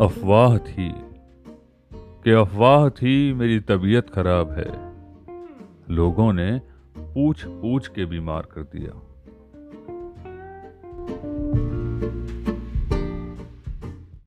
अफवाह थी कि अफवाह थी मेरी तबीयत खराब है। लोगों ने पूछ पूछ के बीमार कर दिया।